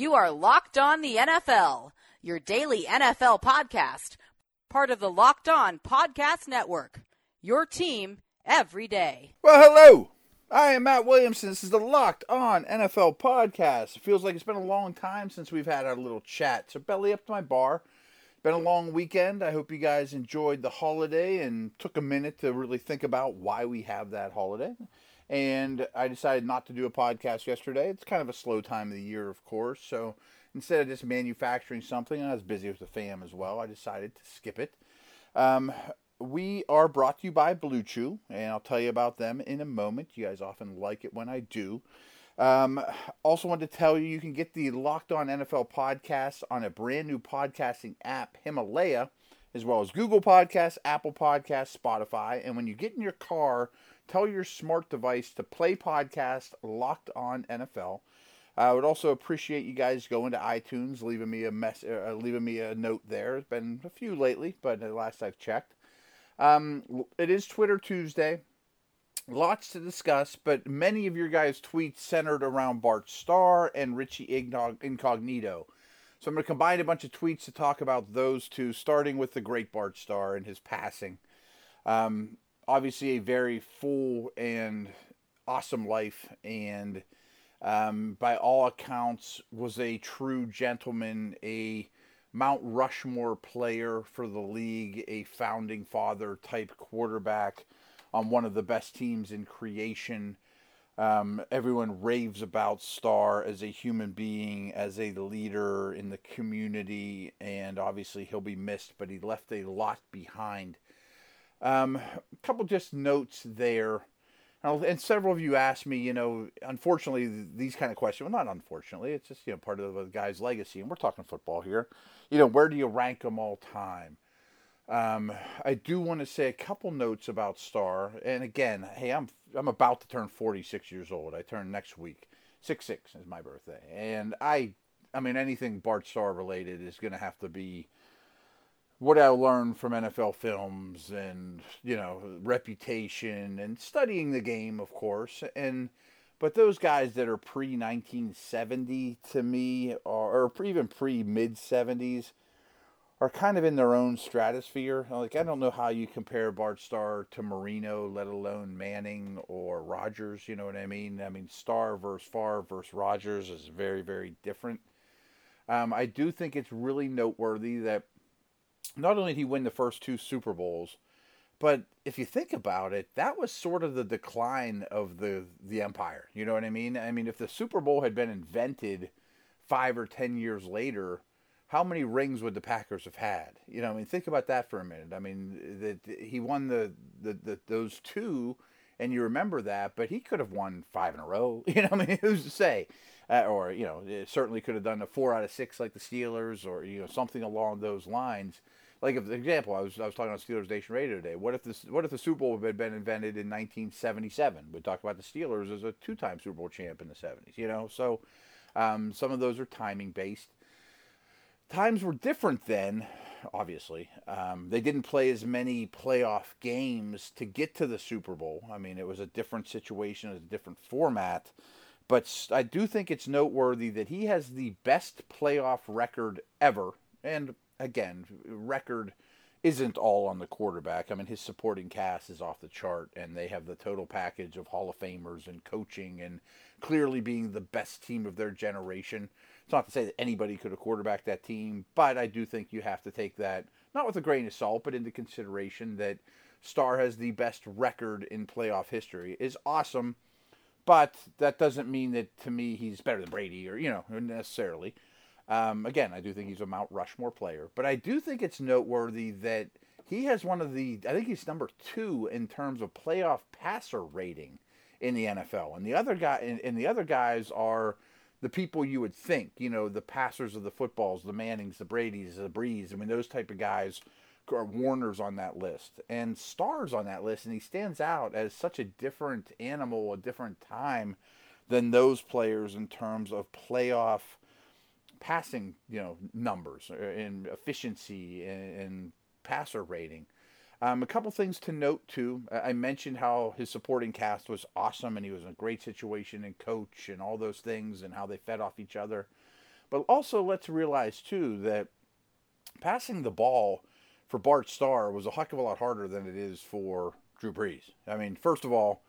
You are Locked On the NFL, your daily NFL podcast, part of the Locked On Podcast Network. Your team every day. Well, hello. I am Matt Williamson. This is the Locked On NFL podcast. It feels like it's been a long time since we've had our little chat. So, belly up to my bar. Been a long weekend. I hope you guys enjoyed the holiday and took a minute to really think about why we have that holiday. And I decided not to do a podcast yesterday. It's kind of a slow time of the year, of course. So instead of just manufacturing something, I was busy with the fam as well. I decided to skip it. Um, we are brought to you by Blue Chew, and I'll tell you about them in a moment. You guys often like it when I do. Um, also, wanted to tell you you can get the Locked On NFL podcast on a brand new podcasting app, Himalaya, as well as Google Podcasts, Apple Podcasts, Spotify. And when you get in your car, tell your smart device to play podcast Locked On NFL. I would also appreciate you guys going to iTunes, leaving me a mess, uh, leaving me a note there. There's been a few lately, but the last I've checked, um, it is Twitter Tuesday. Lots to discuss, but many of your guys' tweets centered around Bart Starr and Richie Incognito. So I'm going to combine a bunch of tweets to talk about those two, starting with the great Bart Starr and his passing. Um, obviously, a very full and awesome life, and um, by all accounts, was a true gentleman, a Mount Rushmore player for the league, a founding father type quarterback on one of the best teams in creation. Um, everyone raves about Starr as a human being, as a leader in the community, and obviously he'll be missed, but he left a lot behind. Um, a couple just notes there. And several of you asked me, you know, unfortunately, these kind of questions, well, not unfortunately, it's just, you know, part of the guy's legacy. And we're talking football here. You know, where do you rank them all time? Um, I do want to say a couple notes about Starr. And again, hey, I'm I'm about to turn 46 years old. I turn next week. Six six is my birthday, and I, I mean, anything Bart Starr related is going to have to be what I learned from NFL films and you know reputation and studying the game, of course. And but those guys that are pre 1970 to me, or, or even pre mid 70s are kind of in their own stratosphere. Like I don't know how you compare Bart Starr to Marino, let alone Manning or Rodgers. You know what I mean? I mean Starr versus Favre versus Rodgers is very very different. Um, I do think it's really noteworthy that not only did he win the first two Super Bowls, but if you think about it, that was sort of the decline of the the empire. You know what I mean? I mean, if the Super Bowl had been invented five or ten years later how many rings would the Packers have had? You know, I mean, think about that for a minute. I mean, that he won the, the, the those two, and you remember that, but he could have won five in a row. You know, I mean, who's to say? Uh, or you know, it certainly could have done a four out of six like the Steelers, or you know, something along those lines. Like, for example, I was I was talking on Steelers Nation Radio today. What if this? What if the Super Bowl had been invented in 1977? We talked about the Steelers as a two-time Super Bowl champ in the 70s. You know, so um, some of those are timing based times were different then, obviously. Um, they didn't play as many playoff games to get to the Super Bowl. I mean, it was a different situation, a different format. But I do think it's noteworthy that he has the best playoff record ever. And again, record isn't all on the quarterback. I mean, his supporting cast is off the chart, and they have the total package of Hall of Famers and coaching and clearly being the best team of their generation. It's not to say that anybody could have quarterbacked that team, but I do think you have to take that not with a grain of salt, but into consideration that Starr has the best record in playoff history. Is awesome, but that doesn't mean that to me he's better than Brady or you know necessarily. Um, again, I do think he's a Mount Rushmore player, but I do think it's noteworthy that he has one of the I think he's number two in terms of playoff passer rating in the NFL, and the other guy and, and the other guys are the people you would think, you know, the passers of the footballs, the Mannings, the Brady's, the Brees. I mean, those type of guys are Warners on that list and Starrs on that list, and he stands out as such a different animal, a different time than those players in terms of playoff passing, you know, numbers and efficiency and, and passer rating. Um, a couple things to note too. I mentioned how his supporting cast was awesome and he was in a great situation and coach and all those things and how they fed off each other. But also, let's realize too that passing the ball for Bart Starr was a heck of a lot harder than it is for Drew Brees. I mean, first of all,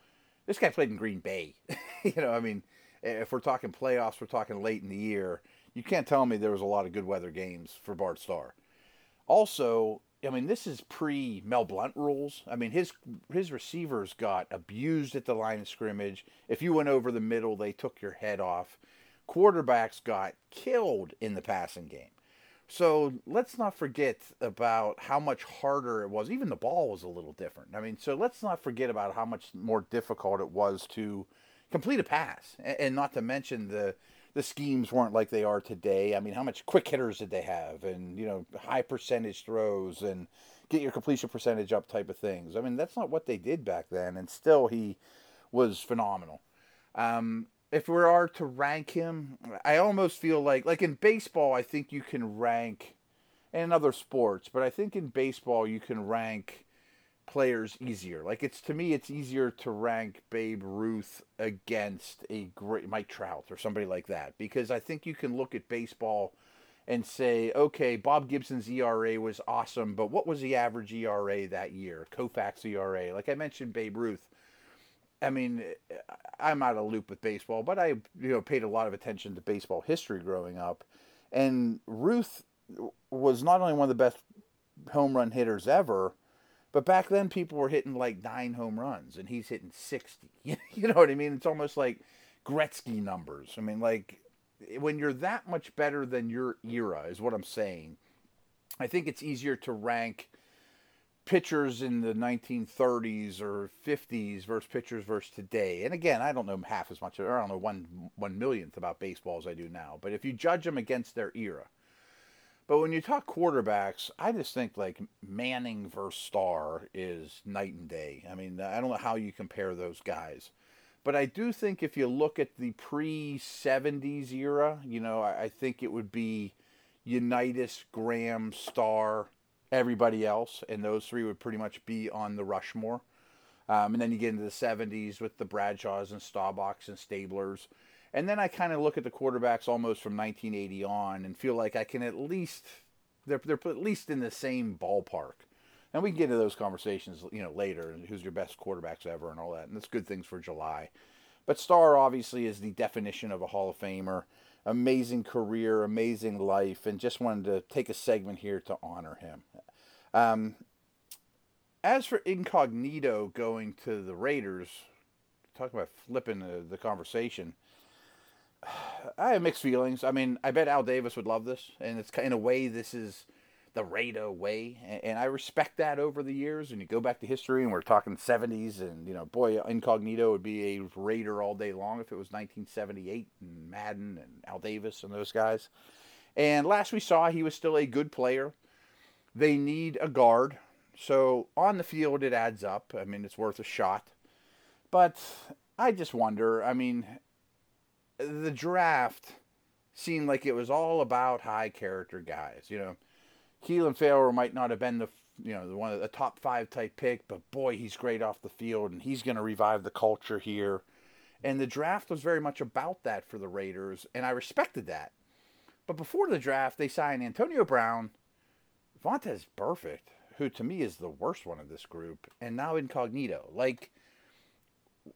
this guy played in Green Bay. you know, I mean, if we're talking playoffs, we're talking late in the year. You can't tell me there was a lot of good weather games for Bart Starr. Also, I mean, this is pre Mel Blount rules. I mean, his his receivers got abused at the line of scrimmage. If you went over the middle, they took your head off. Quarterbacks got killed in the passing game. So let's not forget about how much harder it was. Even the ball was a little different. I mean, so let's not forget about how much more difficult it was to complete a pass, and not to mention the the schemes weren't like they are today. I mean, how much quick hitters did they have, and you know, high percentage throws and get your completion percentage up type of things. I mean, that's not what they did back then, and still he was phenomenal. Um, if we are to rank him, I almost feel like like in baseball, I think you can rank, and in other sports, but I think in baseball you can rank players easier. Like it's to me, it's easier to rank Babe Ruth against a great Mike Trout or somebody like that because I think you can look at baseball and say, okay, Bob Gibson's ERA was awesome, but what was the average ERA that year? Koufax ERA, like I mentioned, Babe Ruth. I mean, I'm out of loop with baseball, but I you know paid a lot of attention to baseball history growing up, and Ruth was not only one of the best home run hitters ever, but back then, people were hitting like nine home runs, and he's hitting 60. you know what I mean? It's almost like Gretzky numbers. I mean, like, when you're that much better than your era, is what I'm saying. I think it's easier to rank pitchers in the 1930s or 50s versus pitchers versus today. And again, I don't know half as much, or I don't know one one millionth about baseball as I do now. But if you judge them against their era, but when you talk quarterbacks, I just think like Manning versus Starr is night and day. I mean, I don't know how you compare those guys. But I do think if you look at the pre 70s era, you know, I, think it would be Unitas, Graham, Starr, everybody else, and those three would pretty much be on the Rushmore. Um, and then you get into the 70s with the Bradshaws and Staubachs and Stablers. And then I kind of look at the quarterbacks almost from 1980 on and feel like I can at least they're they're at least in the same ballpark. And we can get into those conversations, you know, later and who's your best quarterbacks ever and all that. And that's good things for July. But Starr obviously is the definition of a Hall of Famer. Amazing career, amazing life, and just wanted to take a segment here to honor him. Um, as for Incognito going to the Raiders, talk about flipping the, the conversation. I have mixed feelings. I mean, I bet Al Davis would love this, and it's in a way this is the Raider way, and, I respect that over the years. And you go back to history, and we're talking '70s, and you know, boy, Incognito would be a Raider all day long if it was 1978 and Madden and Al Davis and those guys. And last we saw, he was still a good player. They need a guard, so on the field it adds up. I mean, it's worth a shot, but I just wonder. I mean, the draft seemed like it was all about high character guys. You know, Clelin Ferrell might not have been the you know the one of the top five type pick, but boy, he's great off the field, and he's going to revive the culture here. And the draft was very much about that for the Raiders, and I respected that. But before the draft, they signed Antonio Brown, Vontaze Burfict, who to me is the worst one of this group, and now Incognito. Like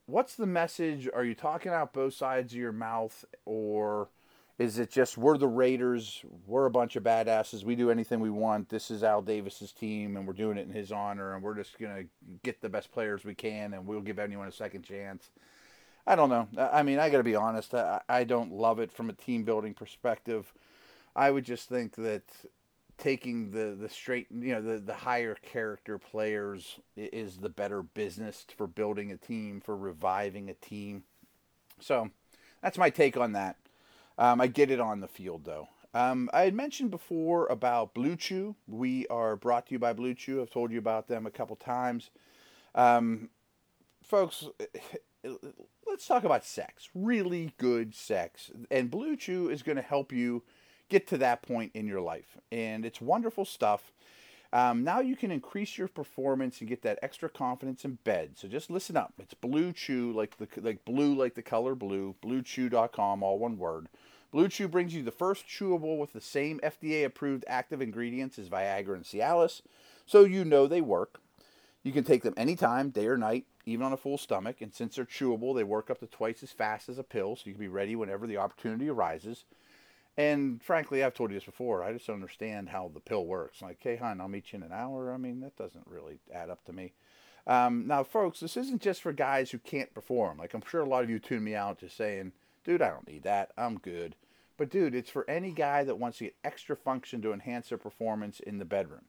what's the message? Are you talking out both sides of your mouth, or is it just we're the Raiders, we're a bunch of badasses, we do anything we want. This is Al Davis's team, and we're doing it in his honor, and we're just gonna get the best players we can, and we'll give anyone a second chance. I don't know. I mean, I got to be honest. I, I don't love it from a team building perspective. I would just think that taking the the straight you know the the higher character players is the better business for building a team for reviving a team. So that's my take on that. Um, i get it on the field though. Um, i had mentioned before about blue chew. We are brought to you by blue chew. I've told you about them a couple times. Um, folks let's talk about sex. Really good sex. And blue chew is going to help you get to that point in your life. And it's wonderful stuff. Um, now you can increase your performance and get that extra confidence in bed. So just listen up. It's Blue Chew, like the like blue, like the color blue. BlueChew.com, all one word. Blue Chew brings you the first chewable with the same FDA approved active ingredients as Viagra and Cialis, so you know they work. You can take them anytime, day or night, even on a full stomach, and since they're chewable, they work up to twice as fast as a pill, so you can be ready whenever the opportunity arises. And frankly, I've told you this before, I just don't understand how the pill works. Like, hey, hon, I'll meet you in an hour. I mean, that doesn't really add up to me. Um, now, folks, this isn't just for guys who can't perform. Like, I'm sure a lot of you tune me out just saying, dude, I don't need that. I'm good. But, dude, it's for any guy that wants to get extra function to enhance their performance in the bedroom.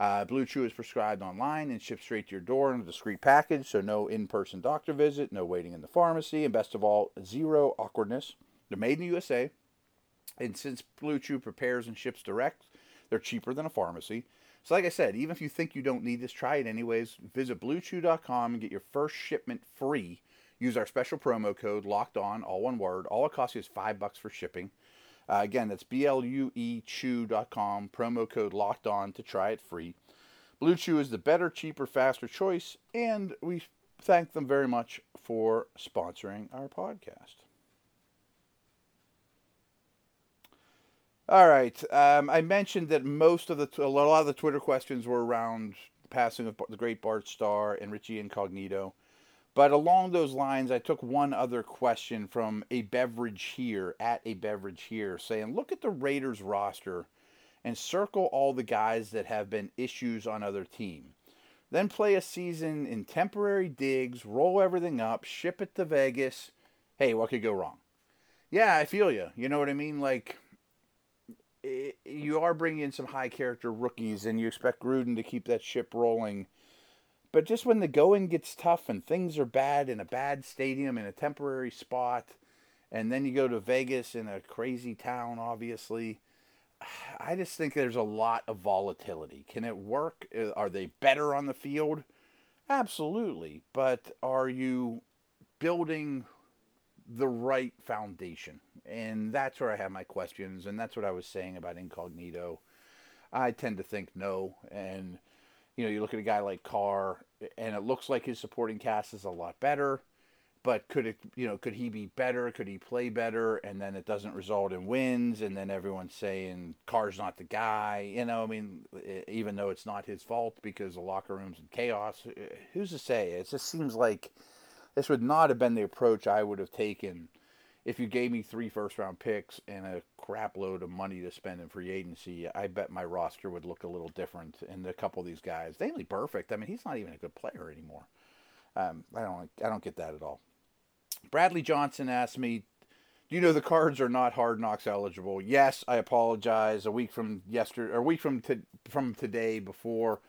Uh, Blue Chew is prescribed online and shipped straight to your door in a discreet package, so no in person doctor visit, no waiting in the pharmacy, and best of all, zero awkwardness. They're made in the USA, and since Blue Chew prepares and ships direct, they're cheaper than a pharmacy. So, like I said, even if you think you don't need this, try it anyways. Visit BlueChew.com and get your first shipment free. Use our special promo code Locked On, all one word. All it costs you is five bucks for shipping. Uh, again, that's B L U E Chew.com, promo code Locked On to try it free. Blue Chew is the better, cheaper, faster choice, and we thank them very much for sponsoring our podcast. All right. Um, I mentioned that most of the a lot of the Twitter questions were around the passing of the great Bart Starr and Richie Incognito. But along those lines, I took one other question from a beverage here at a beverage here saying, look at the Raiders roster and circle all the guys that have been issues on other team. Then play a season in temporary digs, roll everything up, ship it to Vegas. Hey, what could go wrong? Yeah, I feel you. You know what I mean? Like you are bringing in some high character rookies, and you expect Gruden to keep that ship rolling. But just when the going gets tough and things are bad in a bad stadium in a temporary spot, and then you go to Vegas in a crazy town, obviously, I just think there's a lot of volatility. Can it work? Uh, are they better on the field? Absolutely. But are you building the right foundation? And that's where I have my questions, and that's what I was saying about incognito. I tend to think no. And, you know, you look at a guy like Carr, and it looks like his supporting cast is a lot better. But could it, you know, could he be better? Could he play better? And then it doesn't result in wins, and then everyone's saying Carr's not the guy. You know, I mean, even though it's not his fault because the locker room's in chaos, who's to say? It just seems like this would not have been the approach I would have taken if you gave me three first round picks and a crap load of money to spend in free agency, I bet my roster would look a little different. And a couple of these guys, Daily Perfect, I mean, he's not even a good player anymore. Um, I don't, I don't get that at all. Bradley Johnson asked me, "Do you know the cards are not hard knocks eligible?" Yes, I apologize. A week from yesterday, or a week from to, from today, before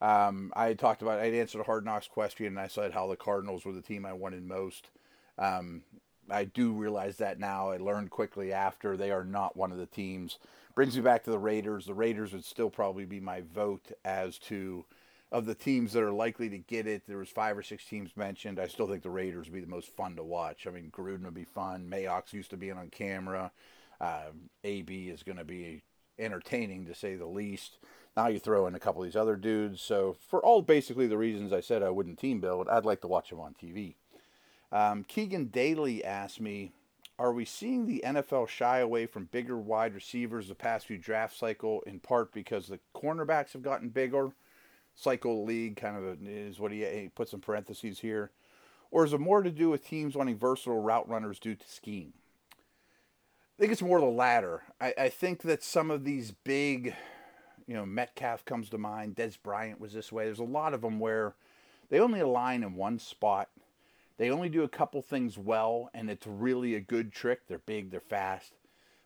um, I talked about, I'd answered a hard knocks question, and I said how the Cardinals were the team I wanted most. Um, I do realize that now. I learned quickly after they are not one of the teams. Brings me back to the Raiders. The Raiders would still probably be my vote as to of the teams that are likely to get it. There was five or six teams mentioned. I still think the Raiders would be the most fun to watch. I mean, Gruden would be fun. Mayock's used to being on camera. Uh, AB is going to be entertaining to say the least. Now you throw in a couple of these other dudes. So for all basically the reasons I said I wouldn't team build, I'd like to watch them on TV. Um, Keegan Daly asked me, "Are we seeing the NFL shy away from bigger wide receivers the past few draft cycle in part because the cornerbacks have gotten bigger?" Cycle league kind of is what he, he puts in parentheses here, or is it more to do with teams wanting versatile route runners due to scheme? I think it's more the latter. I, I think that some of these big, you know, Metcalf comes to mind. Dez Bryant was this way. There's a lot of them where they only align in one spot they only do a couple things well, and it's really a good trick. They're big, they're fast.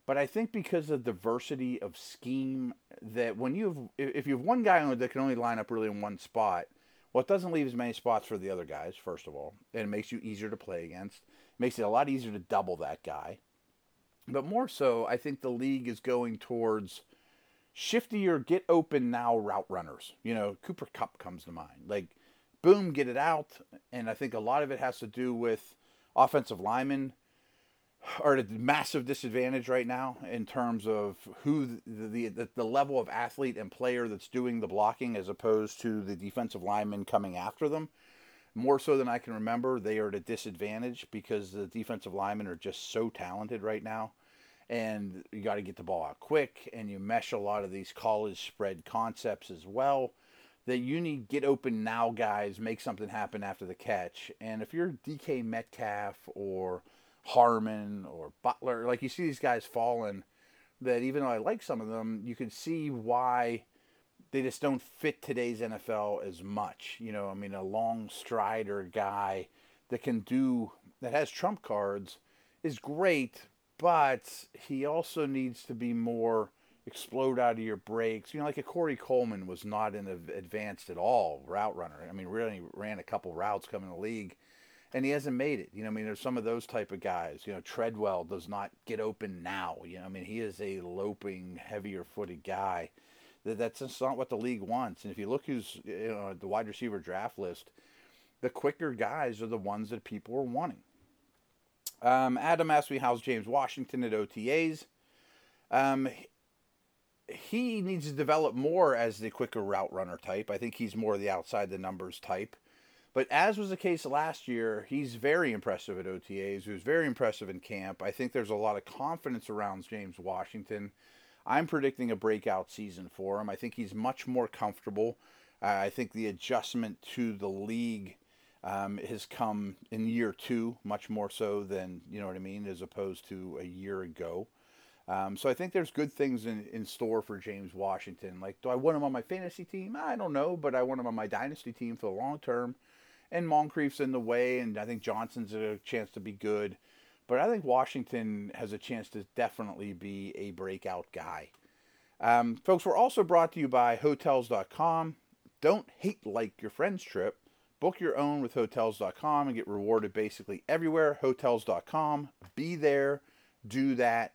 But I think because of diversity of scheme, that when you have, if you have one guy that can only line up really in one spot, well, it doesn't leave as many spots for the other guys, first of all. And it makes you easier to play against. It makes it a lot easier to double that guy. But more so, I think the league is going towards shiftier, get open now route runners. You know, Cooper Kupp comes to mind. Like, boom, get it out. And I think a lot of it has to do with offensive linemen are at a massive disadvantage right now in terms of who the, the, the level of athlete and player that's doing the blocking as opposed to the defensive linemen coming after them. More so than I can remember, they are at a disadvantage because the defensive linemen are just so talented right now. And you got to get the ball out quick, and you mesh a lot of these college spread concepts as well. That you need get open now, guys, make something happen after the catch. And if you're DK Metcalf or Harmon or Butler, like you see these guys falling, that even though I like some of them, you can see why they just don't fit today's NFL as much. You know, I mean, a long strider guy that can do that has trump cards is great, but he also needs to be more explode out of your breaks. You know, like a Corey Coleman was not an advanced at all route runner. I mean, really ran a couple routes coming to the league, and he hasn't made it. You know, I mean, there's some of those type of guys. You know, Treadwell does not get open now. You know, I mean, he is a loping, heavier footed guy that's just not what the league wants. And if you look who's you know the wide receiver draft list, the quicker guys are the ones that people are wanting. Um, Adam asked me how's James Washington at OTAs. Um, he needs to develop more as the quicker route runner type. I think he's more the outside the numbers type. But as was the case last year, he's very impressive at OTAs. He was very impressive in camp. I think there's a lot of confidence around James Washington. I'm predicting a breakout season for him. I think he's much more comfortable. Uh, I think the adjustment to the league um, has come in year two, much more so than, you know what I mean, as opposed to a year ago. Um, so I think there's good things in, in store for James Washington. Like, do I want him on my fantasy team? I don't know, but I want him on my dynasty team for the long term. And Moncrief's in the way, and I think Johnson's a chance to be good. But I think Washington has a chance to definitely be a breakout guy. Um, folks, we're also brought to you by Hotels.com. Don't hate like your friend's trip. Book your own with Hotels.com and get rewarded basically everywhere. Hotels.com. Be there, do that,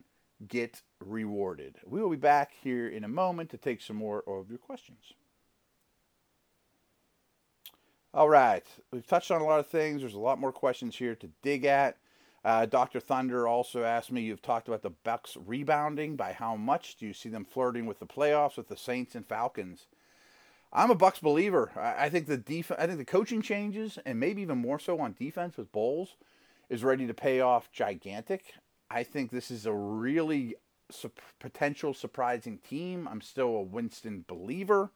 get rewarded. We will be back here in a moment to take some more of your questions. All right, we've touched on a lot of things. There's a lot more questions here to dig at. Uh, Dr. Thunder also asked me, you've talked about the Bucks rebounding. By how much do you see them flirting with the playoffs with the Saints and Falcons? I'm a Bucks believer. I, think the def- I think the coaching changes, and maybe even more so on defense with Bowles, is ready to pay off gigantic. I think this is a really su- potential surprising team. I'm still a Winston believer.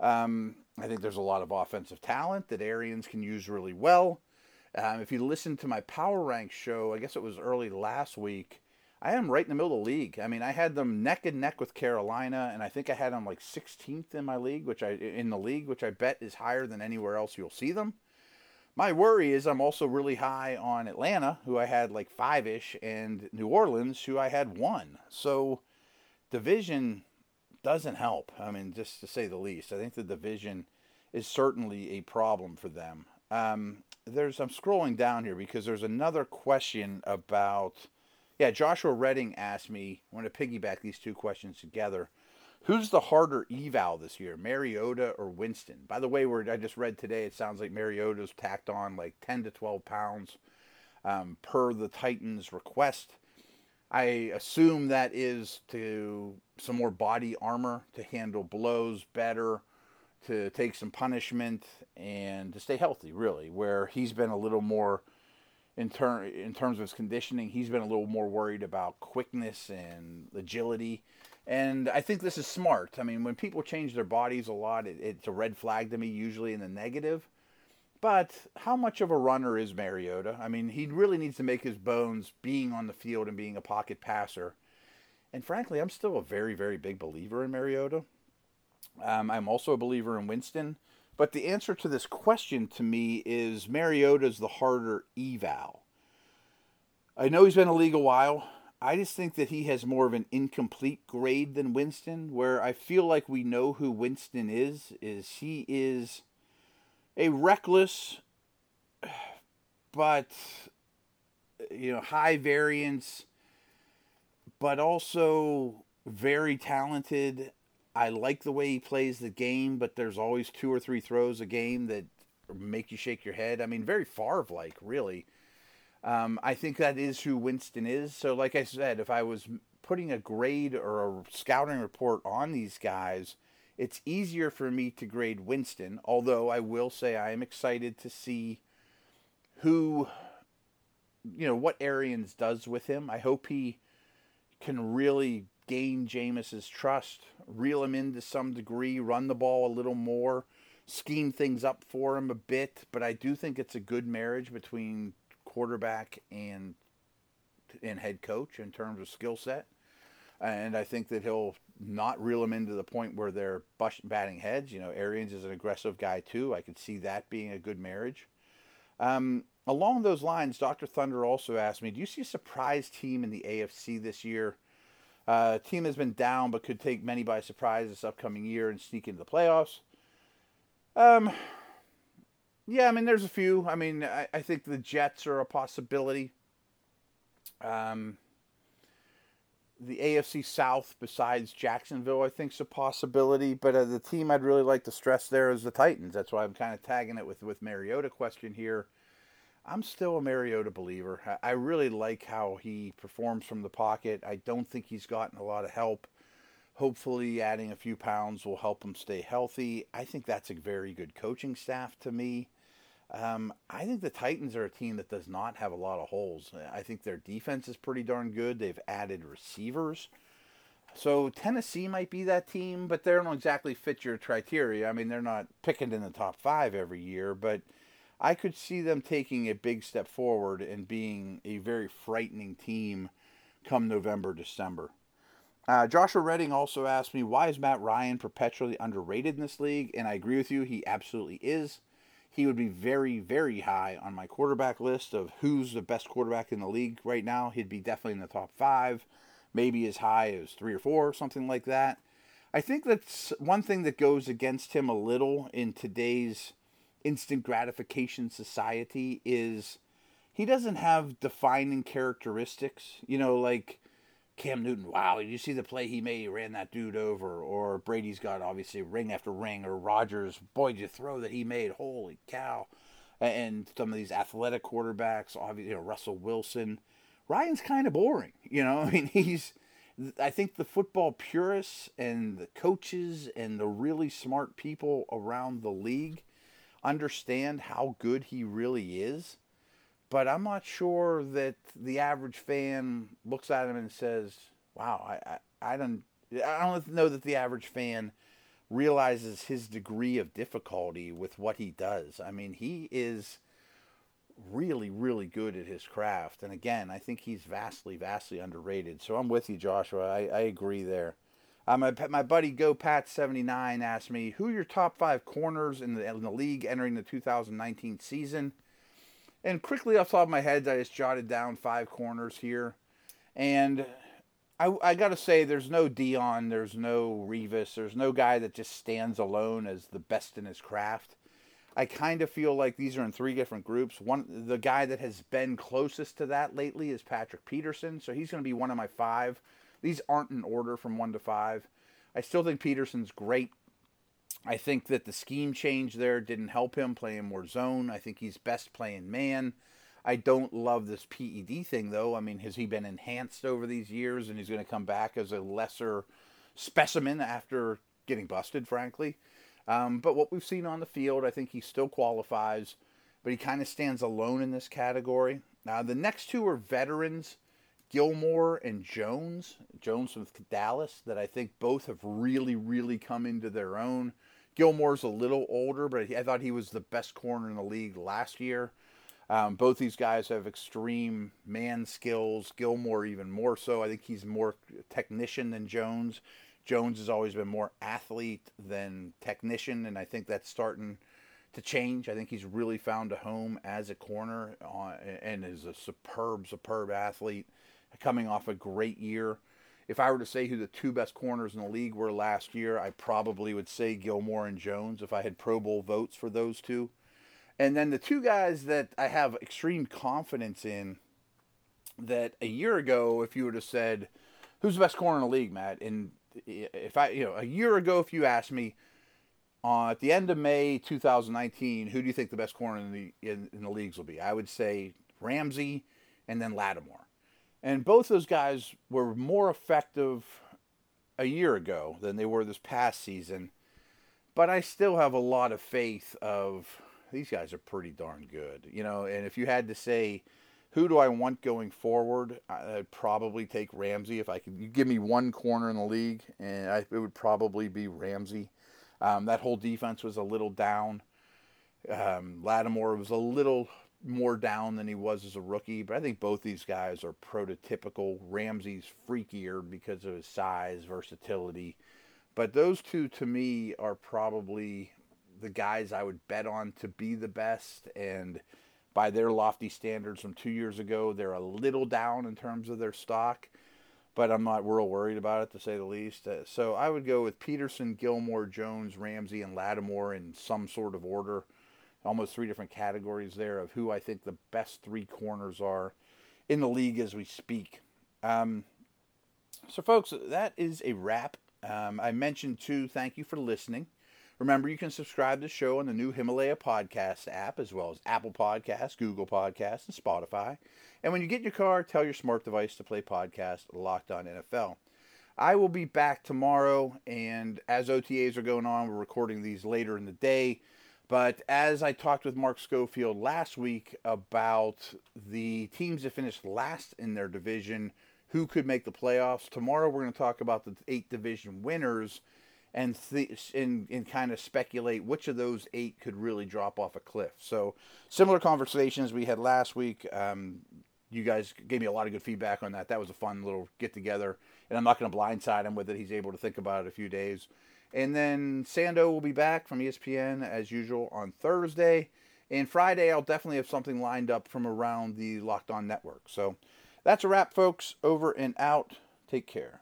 Um, I think there's a lot of offensive talent that Arians can use really well. Um, if you listen to my Power Rank show, I guess it was early last week, I am right in the middle of the league. I mean, I had them neck and neck with Carolina, and I think I had them like 16th in my league, which I in the league, which I bet is higher than anywhere else you'll see them. My worry is I'm also really high on Atlanta, who I had like five ish, and New Orleans, who I had one. So division doesn't help. I mean, just to say the least, I think the division is certainly a problem for them. Um, there's I'm scrolling down here because there's another question about yeah Joshua Redding asked me I want to piggyback these two questions together. Who's the harder eval this year, Mariota or Winston? By the way, I just read today, it sounds like Mariota's tacked on like 10 to 12 pounds um, per the Titans' request. I assume that is to some more body armor to handle blows better to take some punishment and to stay healthy, really. Where he's been a little more in ter- in terms of his conditioning, he's been a little more worried about quickness and agility. And I think this is smart. I mean, when people change their bodies a lot, it, it's a red flag to me, usually in the negative. But how much of a runner is Mariota? I mean, he really needs to make his bones being on the field and being a pocket passer. And frankly, I'm still a very, very big believer in Mariota. Um, I'm also a believer in Winston. But the answer to this question to me is Mariota's the harder eval. I know he's been the league a while. I just think that he has more of an incomplete grade than Winston, where I feel like we know who Winston is. Is he is a reckless, but you know, high variance, but also very talented I like the way he plays the game, but there's always two or three throws a game that make you shake your head. I mean, very Favre like, really. Um, I think that is who Winston is. So, like I said, if I was putting a grade or a scouting report on these guys, it's easier for me to grade Winston. Although I will say I am excited to see who, you know, what Arians does with him. I hope he can really gain Jameis's trust, reel him in to some degree, run the ball a little more, scheme things up for him a bit. But I do think it's a good marriage between quarterback and and head coach in terms of skill set. And I think that he'll not reel them into the point where they're batting heads. You know, Arians is an aggressive guy too. I could see that being a good marriage. Um, along those lines, Dr. Thunder also asked me, do you see a surprise team in the AFC this year? Uh, team has been down but could take many by surprise this upcoming year and sneak into the playoffs. Um, yeah, I mean, there's a few. I mean, I, I think the Jets are a possibility. Um, the AFC South, besides Jacksonville, I think is a possibility. But uh, the team I'd really like to stress there is the Titans. That's why I'm kind of tagging it with with Mariota question here. I'm still a Mariota believer. I really like how he performs from the pocket. I don't think he's gotten a lot of help. Hopefully, adding a few pounds will help him stay healthy. I think that's a very good coaching staff to me. Um, I think the Titans are a team that does not have a lot of holes. I think their defense is pretty darn good. They've added receivers. So Tennessee might be that team, but they don't exactly fit your criteria. I mean, they're not picking in the top five every year, but I could see them taking a big step forward and being a very frightening team come November, December. Uh, Joshua Redding also asked me, why is Matt Ryan perpetually underrated in this league? And I agree with you, he absolutely is he would be very, very high on my quarterback list of who's the best quarterback in the league right now. He'd be definitely in the top five, maybe as high as three or four, something like that. I think that's one thing that goes against him a little in today's instant gratification society is he doesn't have defining characteristics. You know, like Cam Newton, wow, did you see the play he made? He ran that dude over. Or Brady's got obviously ring after ring. Or Rodgers, boy, did you throw that he made? Holy cow. And some of these athletic quarterbacks, obviously, you know, Russell Wilson. Ryan's kind of boring. You know, I mean, he's. I think the football purists and the coaches and the really smart people around the league understand how good he really is but I'm not sure that the average fan looks at him and says, "Wow, I, I, I don't, I don't know that the average fan realizes his degree of difficulty with what he does. I mean, he is really, really good at his craft, and again, I think he's vastly, vastly underrated. So I'm with you, Joshua. I, I agree there. Uh, my, my buddy Go Pat 79 asked me, "Who your top five corners in the in the league entering the 2019 season?" And quickly off the top of my head, I just jotted down five corners here. And I, I got to say, there's no Deion, there's no Revis, there's no guy that just stands alone as the best in his craft. I kind of feel like these are in three different groups. One, the guy that has been closest to that lately is Patrick Peterson, so he's going to be one of my five. These aren't in order from one to five. I still think Peterson's great. I think that the scheme change there didn't help him playing more zone. I think he's best playing man. I don't love this PED thing though. I mean, has he been enhanced over these years and he's going to come back as a lesser specimen after getting busted, frankly? Um, but what we've seen on the field, I think he still qualifies, but he kind of stands alone in this category. Now, the next two are veterans, Gilmore and Jones. Jones with Dallas, that I think both have really, really come into their own. Gilmore's a little older, but I thought he was the best corner in the league last year. Um, both these guys have extreme man skills. Gilmore even more so. I think he's more technician than Jones. Jones has always been more athlete than technician, and I think that's starting to change. I think he's really found a home as a corner uh, and is a superb, superb athlete coming off a great year if I were to say who the two best corners in the league were last year, I probably would say Gilmore and Jones if I had Pro Bowl votes for those two. And then the two guys that I have extreme confidence in that a year ago, if you would have said, who's the best corner in the league, Matt? And if I, you know, a year ago, if you asked me, uh, at the end of May 2019, who do you think the best corner in the in, in the leagues will be? I would say Ramsey and then Lattimore. And both those guys were more effective a year ago than they were this past season. But I still have a lot of faith of these guys are pretty darn good. You know, and if you had to say Who do I want going forward? I'd probably take Ramsey if I could. You give me one corner in the league, and I, it would probably be Ramsey. Um, that whole defense was a little down. Um, Lattimore was a little more down than he was as a rookie, but I think both these guys are prototypical. Ramsey's freakier because of his size, versatility. But those two to me are probably the guys I would bet on to be the best. And by their lofty standards from two years ago, they're a little down in terms of their stock. But I'm not real worried about it to say the least. Uh, so I would go with Peterson, Gilmore, Jones, Ramsey, and Lattimore in some sort of order almost three different categories there of who I think the best three corners are in the league as we speak. Um, so, folks, that is a wrap. Um, I mentioned too, thank you for listening. Remember, you can subscribe to the show on the new Himalaya Podcast app, as well as Apple Podcasts, Google Podcasts, and Spotify. And when you get in your car, tell your smart device to play podcast Locked On NFL. I will be back tomorrow, and as OTAs are going on, we're recording these later in the day. But as I talked with Mark Schofield last week about the teams that finished last in their division, who could make the playoffs, tomorrow we're going to talk about the eight division winners and, th- and, and kind of speculate which of those eight could really drop off a cliff. So, similar conversations we had last week. Um, you guys gave me a lot of good feedback on that. That was a fun little get together. And I'm not going to blindside him with it. He's able to think about it a few days. And then Sando will be back from ESPN as usual on Thursday. And Friday, I'll definitely have something lined up from around the Locked On Network. So that's a wrap, folks. Over and out. Take care.